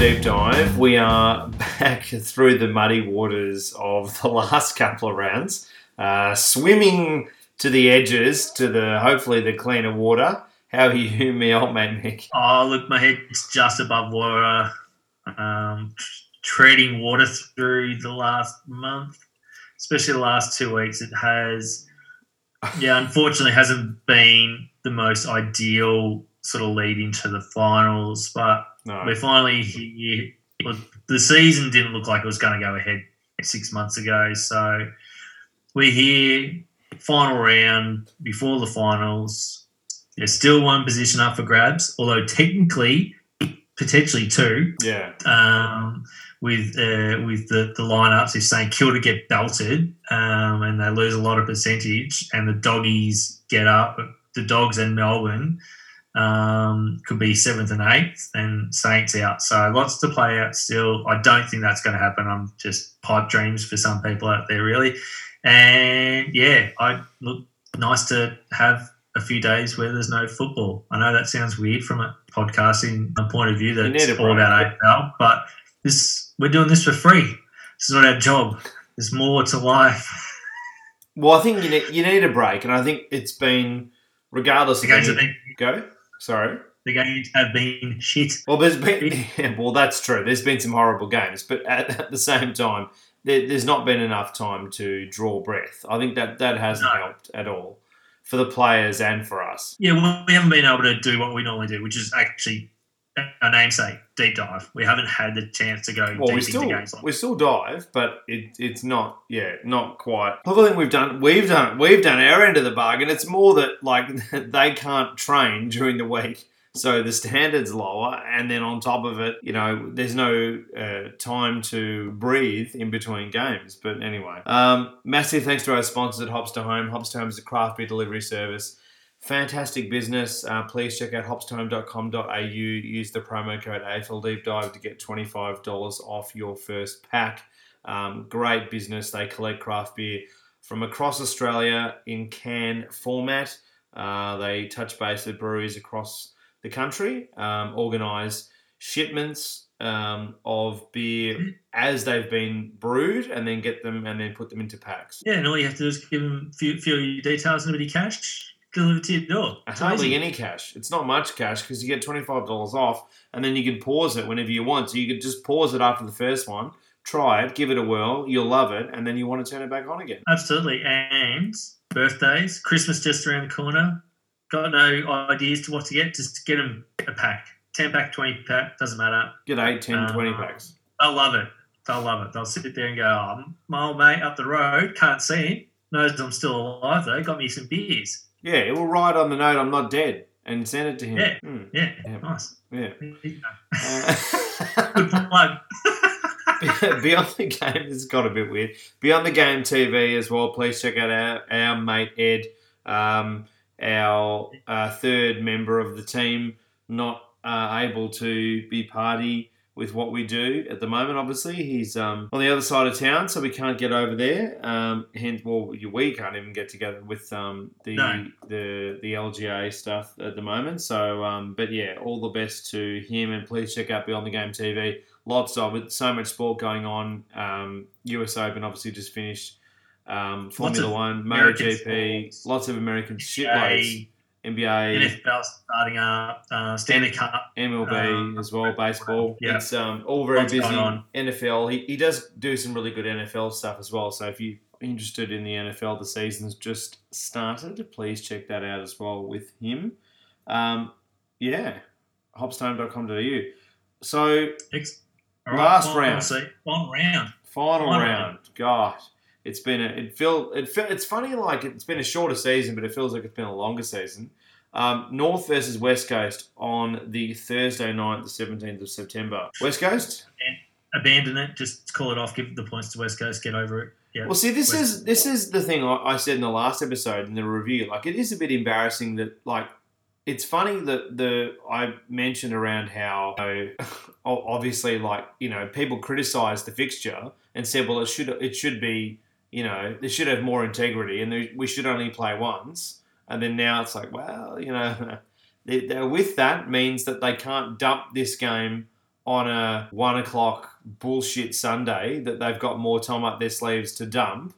deep dive. We are back through the muddy waters of the last couple of rounds, uh, swimming to the edges to the hopefully the cleaner water. How are you, me old mate Mick? Oh, look, my head's just above water. Um, treading water through the last month, especially the last two weeks. It has, yeah, unfortunately, hasn't been the most ideal sort of lead into the finals, but No, we're finally here. Look, the season didn't look like it was going to go ahead six months ago, so we're here. Final round before the finals. There's still one position up for grabs, although technically, potentially two. yeah, Um, with uh, with the, the lineups, if St Kilda get belted um, and they lose a lot of percentage, and the doggies get up, the dogs and Melbourne um, could be seventh and eighth, and Saints out. So lots to play out still. I don't think that's going to happen. I'm just pipe dreams for some people out there, really. And yeah, I look nice to have a few days where there's no football. I know that sounds weird from a podcasting point of view that it's all about AFL, but this we're doing this for free. This is not our job. There's more to life. Well, I think you need you need a break, and I think it's been regardless The of games have any, been go. Sorry. the games have been shit. Well, there's been yeah, well, that's true. There's been some horrible games, but at, at the same time, there, there's not been enough time to draw breath. I think that that hasn't No. helped at all for the players and for us. Yeah, well, we haven't been able to do what we normally do, which is actually a namesake deep dive. We haven't had the chance to go Well, deep we still into games like we still dive, but it, it's not yeah not quite. I think we've done we've done we've done our end of the bargain. It's more that like they can't train during the week. So the standard's lower, and then on top of it, you know, there's no uh, time to breathe in between games. But anyway, um, massive thanks to our sponsors at Hops to Home. Hops to Home is a craft beer delivery service. Fantastic business. Uh, please check out hopstohome.com.au. Use the promo code AFL Deep Dive to get $25 off your first pack. Um, great business. They collect craft beer from across Australia in can format. Uh, they touch base with breweries across the country, um, organise shipments um, of beer as they've been brewed, and then get them and then put them into packs. Yeah, and all you have to do is give them a few, few details and a bit of cash, deliver to your door. It's Hardly any cash. It's not much cash because you get twenty five dollars off, and then you can pause it whenever you want. So you could just pause it after the first one, try it, give it a whirl, you'll love it, and then you want to turn it back on again. Absolutely. And birthdays, Christmas just around the corner. Got no ideas to what to get, just get them a pack. 10 pack, 20 pack, doesn't matter. Get 8, 10, 20 Uh, packs. They'll love it. They'll love it. They'll sit there and go, oh, my old mate up the road, can't see him, knows I'm still alive though, got me some beers. Yeah, it will write on the note I'm not dead and send it to him. Yeah. Hmm, Yeah, Yeah. nice. yeah. There you go. Uh, Good plug. Beyond the Game has got a bit weird. Beyond the Game TV as well. Please check out our, our mate Ed, um, our uh, third member of the team, not uh, able to be party with what we do at the moment. Obviously, he's um, on the other side of town, so we can't get over there. Um, hence, well, we can't even get together with um, the No. the the LGA stuff at the moment. So, um, but yeah, all the best to him, and please check out Beyond the Game TV lots of it. So much sport going on. Um, US Open obviously just finished. Um, Formula One, MotoGP, lots of American shitloads. NBA, NFL starting up, uh, Stanley Cup. MLB Um, as well, baseball. yeah. It's um, all very busy. on. NFL, he, he does do some really good NFL stuff as well. So if you're interested in the NFL, the season's just started. Please check that out as well with him. Um, yeah, hopstohome.com.au. So Ex- Last final round. Final round. Final Final round. God, it's been a, it feel it feel, it's funny like it's been a shorter season, but it feels like it's been a longer season. Um, North versus West Coast on the Thursday night, the seventeenth of September. West Coast. Abandon it. Just call it off. Give the points to West Coast. Get over it. Yeah. Well, see, this West- is this is the thing I, I said in the last episode in the review. Like, it is a bit embarrassing that like it's funny that the I mentioned around how you know, obviously like you know people criticised the fixture and said, well, it should it should be you know they should have more integrity and they, we should only play once. And then now it's like, well, you know, they, with that means that they can't dump this game on a one o'clock bullshit Sunday that they've got more time up their sleeves to dump,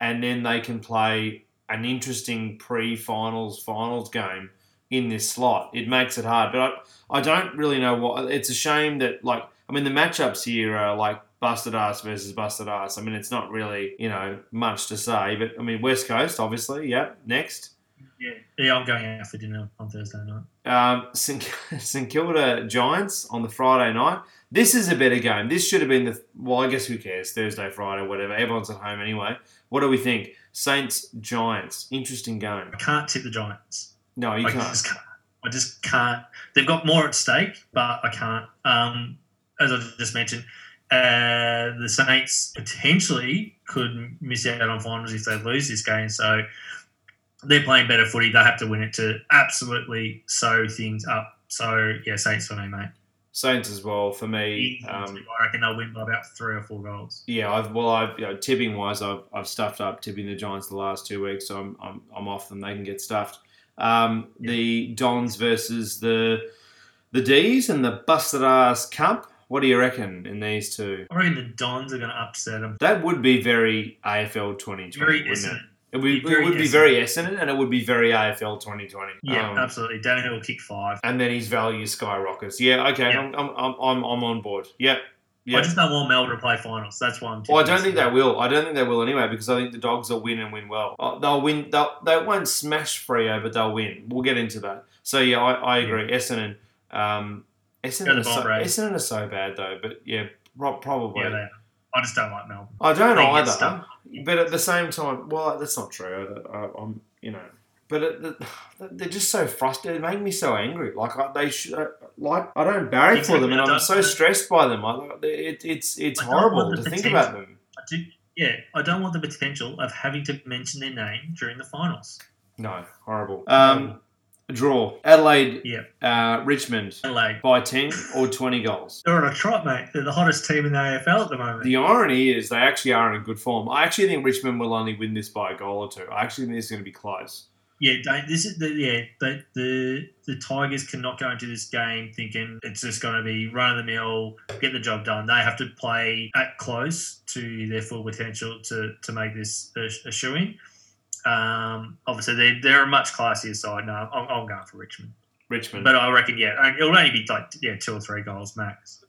and then they can play an interesting pre-finals finals game in this slot. It makes it hard, but I, I don't really know what. It's a shame that like I mean the matchups here are like busted ass versus busted ass. I mean it's not really you know much to say, but I mean West Coast obviously. Yep. Next. Yeah, yeah, I'm going out for dinner on Thursday night. Um, St. St Kilda Giants on the Friday night. This is a better game. This should have been the. Well, I guess who cares? Thursday, Friday, whatever. Everyone's at home anyway. What do we think? Saints Giants. Interesting game. I can't tip the Giants. No, you I can't. just can't. I just can't. They've got more at stake, but I can't. Um, as I just mentioned, uh, the Saints potentially could miss out on finals if they lose this game. So they're playing better footy. They have to win it to absolutely sew things up. So yeah, Saints for me, mate. Saints as well for me. Um, I reckon they'll win by about three or four goals. yeah, I've well, I've you know, tipping wise, I've, I've stuffed up tipping the Giants the last two weeks, so I'm I'm, I'm off them. They can get stuffed. Um, The Dons versus the the D's and the busted ass Cup. What do you reckon in these two? I reckon the Dons are going to upset them. That would be very AFL 2020, Very wouldn't Essendon. it? It would, Very it would be very Essendon and it would be very AFL 2020. Yeah, Um, absolutely. Daniher will kick five. and then his value skyrockets. Yeah, okay, Yeah. I'm, I'm, I'm, I'm, on board. Yep. Yep. I just don't want Melbourne to play finals. That's why I'm. Well, I don't think Essendon. they will. I don't think they will anyway because I think the dogs will win and win well. Uh, They'll win. They'll, they won't smash Freo, but they'll win. We'll get into that. So yeah, I, I agree. Essendon, um, Essendon, Go are so, Essendon are so bad though. But yeah, probably. Yeah, they are. I just don't like Melbourne. I don't They either. But at the same time, well, that's not true. I, I, I'm, you know, but it, they're just so frustrated. They make me so angry. Like I, they should, like I don't barrack for them, and I I'm so stressed by them. I, it, it's it's I horrible to the think about them. I do, yeah, I don't want the potential of having to mention their name during the finals. No, horrible. Um, draw Adelaide, Yeah. uh, Richmond Adelaide. by ten or twenty goals. They're on a trot, mate. They're the hottest team in the AFL at the moment. The irony is they actually are in good form. I actually think Richmond will only win this by a goal or two. I actually think it's going to be close. Yeah, don't, this is the yeah the, the the Tigers cannot go into this game thinking it's just going to be run of the mill, get the job done. They have to play at close to their full potential to to make this a, a showing. Um, obviously, they they're a much classier side. No, I'm, I'm going for Richmond, Richmond. but I reckon yeah, it'll only be like yeah two or three goals max.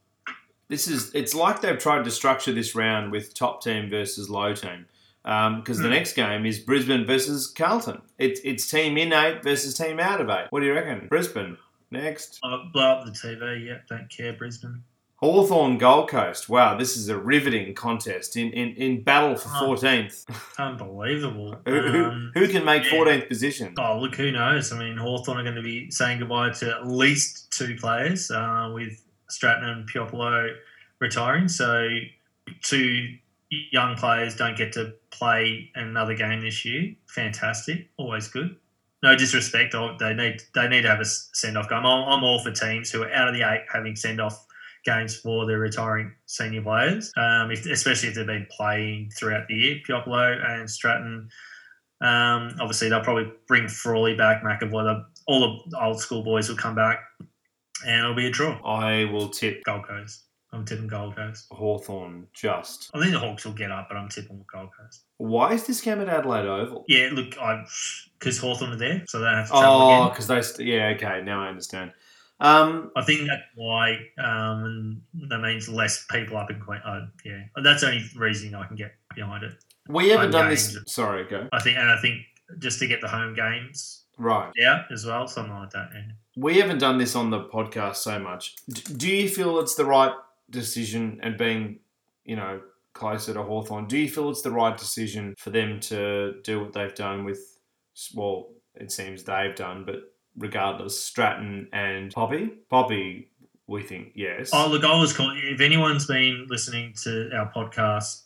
this is it's like they've tried to structure this round with top team versus low team because the Hmm. next game is Brisbane versus Carlton. It's it's team in eight versus team out of eight. What do you reckon? Brisbane next. I'll blow up the TV. Yeah, don't care. Brisbane. Hawthorn Gold Coast. Wow, this is a riveting contest in, in, in battle for. 14th. Unbelievable. Who, who, Um, who can make yeah. 14th position? Oh, look, who knows? I mean, Hawthorn are going to be saying goodbye to at least two players uh, with Stratton and Puopolo retiring. So, two young players don't get to play another game this year. Fantastic. Always good. No disrespect. They need they need to have a send off game. I'm, I'm all for teams who are out of the eight having send off games for their retiring senior players, um, if, especially if they've been playing throughout the year. Puopolo and Stratton um, obviously, they'll probably bring Frawley back, McEvoy. the- All the old school boys will come back, and it'll be a draw. I will tip Gold Coast. I'm tipping Gold Coast. Hawthorn just. I think the Hawks will get up, but I'm tipping Gold Coast. Why is this game at Adelaide Oval? Yeah, look, I because Hawthorn are there, so they don't have to travel Oh, again. because they. Yeah, okay, now I understand. Um, I think that's why, um, that means less people up in Queen. Uh, yeah, that's the only reason I can get behind it. we haven't Home done this. Sorry, go. I think, and I think just to get the home games Right. yeah, as well, something like that. Yeah. We haven't done this on the podcast so much. D- do you feel it's the right decision and being, you know, closer to Hawthorn? Do you feel it's the right decision for them to do what they've done with, well, it seems they've done, but regardless, Stratton and Poppy? Poppy, we think yes. Oh, look, I was calling. If anyone's been listening to our podcast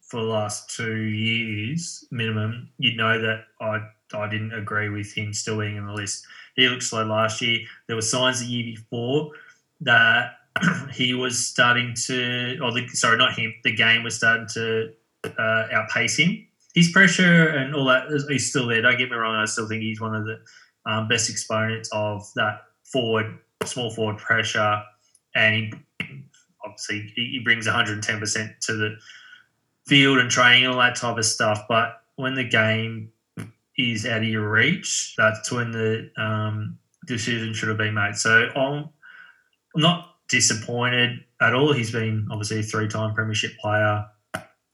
for the last two years minimum, you'd know that I I didn't agree with him still being in the list. He looked slow last year. There were signs the year before that he was starting to, or the, sorry, not him. The game was starting to uh, outpace him. His pressure and all that is still there. Don't get me wrong. I still think he's one of the um, best exponents of that forward, small forward pressure and he obviously he brings 110% to the field and training and all that type of stuff. But when the game is out of your reach, that's when the um, decision should have been made. So I'm, I'm not disappointed at all. He's been obviously a three-time premiership player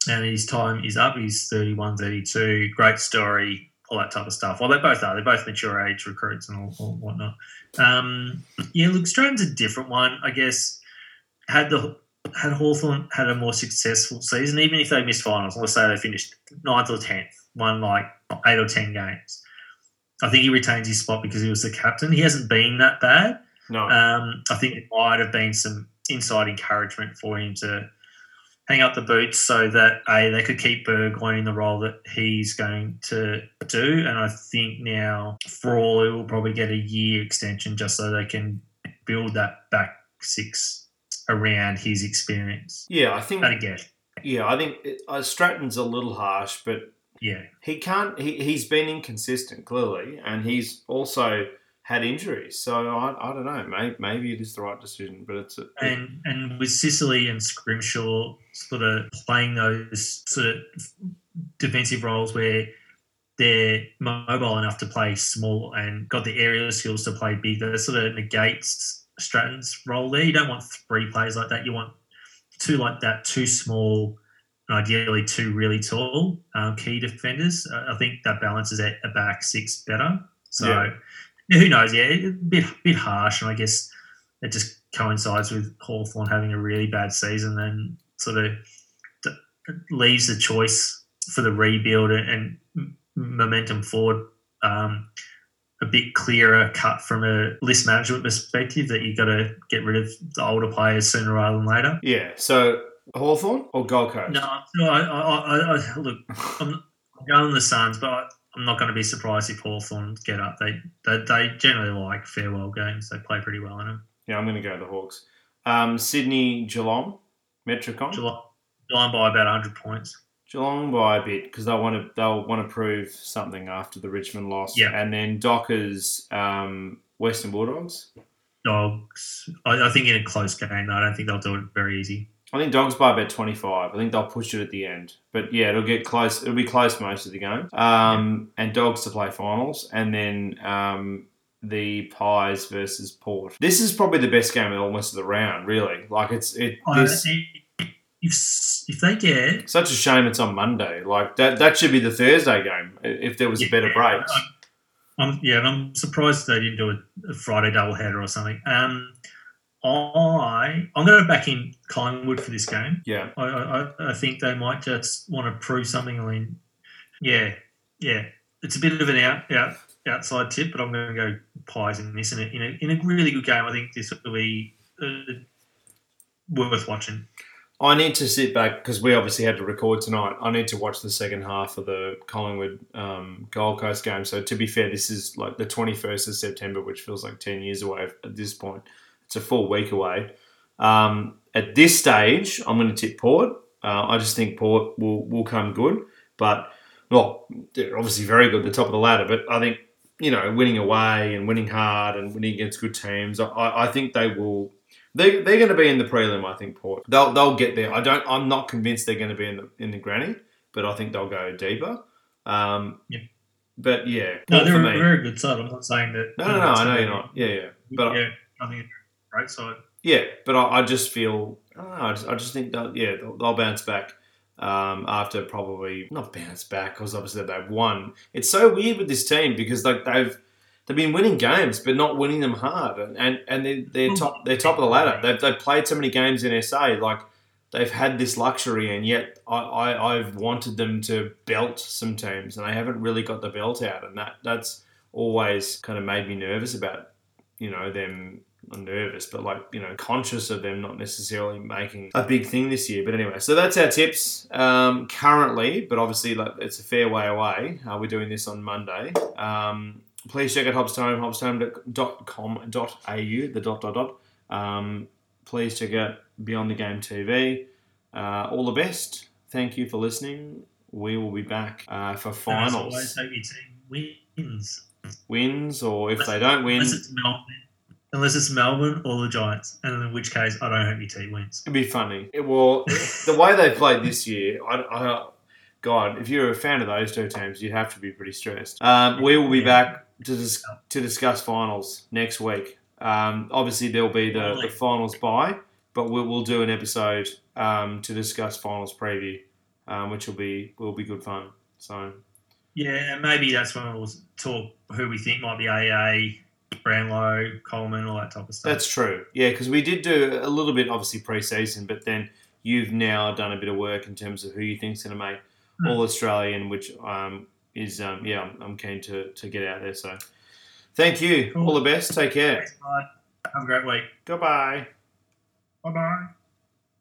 and his time is up. He's 31, 32. Great story, all that type of stuff. Well, they both are. They're both mature age recruits and all, all whatnot. Um, yeah, look, Stratton's a different one, I guess. Had the had Hawthorn had a more successful season, even if they missed finals, let's say they finished ninth or tenth, won like eight or ten games. I think he retains his spot because he was the captain. He hasn't been that bad. No. Um, I think it might have been some inside encouragement for him to hang up the boots so that a they could keep Burgoyne in the role that he's going to do. And I think now Frawley will probably get a year extension just so they can build that back six around his experience. yeah, I think. Again, Yeah, I think it, uh, Stratton's a little harsh, but yeah, he can't. He he's been inconsistent clearly, and he's also had injuries. So I, I don't know. Maybe maybe it is the right decision, but it's a, and and with Sicily and Scrimshaw sort of playing those sort of defensive roles where they're mobile enough to play small and got the aerial skills to play big, that sort of negates Stratton's role there. You don't want three players like that. You want two like that, two small, and ideally two really tall um, key defenders. I think that balances at a back six better. So Yeah. who knows? Yeah, a bit bit harsh, and I guess it just coincides with Hawthorn having a really bad season and sort of leaves the choice for the rebuild and, momentum forward um, a bit clearer cut from a list management perspective that you've got to get rid of the older players sooner rather than later. yeah. So Hawthorn or Gold Coast? No, no I, I, I, I look, I'm, I'm going the Suns, but I, I'm not going to be surprised if Hawthorn get up. They, they they generally like farewell games. They play pretty well in them. Yeah, I'm going to go the Hawks. Um, Sydney Geelong, Metricon. Geelong, Geelong by about 100 points. Geelong by a bit because they'll want to they'll want to prove something after the Richmond loss. Yeah. And then Dockers, um, Western Bulldogs. Dogs, I, I think in a close game, I don't think they'll do it very easy. I think Dogs by about 25. I think they'll push it at the end. But yeah, it'll get close. It'll be close most of the game. Um, And Dogs to play finals. And then um, the Pies versus Port. This is probably the best game of almost of the round, really. Like, it's it. I- This, if if they get such a shame it's on Monday. Like, that, that should be the Thursday game if there was a better break. I'm, yeah, and I'm surprised they didn't do a, a Friday doubleheader or something. Um, I I'm going to back in Collingwood for this game. Yeah. I, I, I think they might just want to prove something. I mean, yeah, yeah, it's a bit of an out, out outside tip, but I'm going to go pies in this in a, in a, in a really good game. I think this will be uh, worth watching. I need to sit back because we obviously had to record tonight. I need to watch the second half of the Collingwood um, Gold Coast game. So to be fair, this is like the 21st of September, which feels like 10 years away at this point. It's a full week away. Um, at this stage, I'm going to tip Port. Uh, I just think Port will, will come good. But, well, they're obviously very good at the top of the ladder. But I think, you know, winning away and winning hard and winning against good teams, I, I think they will they they're going to be in the prelim. I think Port. They'll they'll get there. I don't. I'm not convinced they're going to be in the in the granny, but I think they'll go deeper. Um, Yeah. But yeah, No, they're a me. very good side. I'm not saying that. no, no, no. I know you're not. Yeah, yeah. But yeah, I think it's a great side. yeah, but I, I just feel. I don't know. I just, I just think that yeah, they'll, they'll bounce back. Um, after probably not bounce back because obviously they've won. It's so weird with this team because like they've they've been winning games but not winning them hard. And and, and they, they're top they're top of the ladder. They've, they've played so many games in SA like they've had this luxury and yet I, I I've wanted them to belt some teams and they haven't really got the belt out. And that that's always kind of made me nervous about you know them not nervous but like you know conscious of them not necessarily making a big thing this year. But anyway so that's our tips um, currently but obviously like it's a fair way away uh, we're doing this on monday. Um, please check out hobstone hopstohome.com.au the dot dot dot um, please check out beyond the game tv uh, all the best thank you for listening we will be back uh, for finals always, hope your team wins. wins or if they don't win Unless it's Melbourne. unless it's Melbourne or the Giants, and in which case I don't hope your team wins. It'd be funny. It, well, the way they played this year, I, I, God, if you're a fan of those two teams, you'd have to be pretty stressed. Um, we will be Yeah. back to dis- to discuss finals next week. Um, obviously, there'll be the, the finals by, but we'll, we'll do an episode um, to discuss finals preview, um, which will be will be good fun. So Yeah, and maybe that's when we'll talk who we think might be AA, Brownlow, Coleman, all that type of stuff. that's true. Yeah, because we did do a little bit, obviously pre-season, but then you've now done a bit of work in terms of who you think's going to make Hmm. All Australian, which um, is um, yeah, I'm, I'm keen to to get out there. So thank you. Cool. All the best. Take care. Thanks. Have a great week. Goodbye. Bye bye.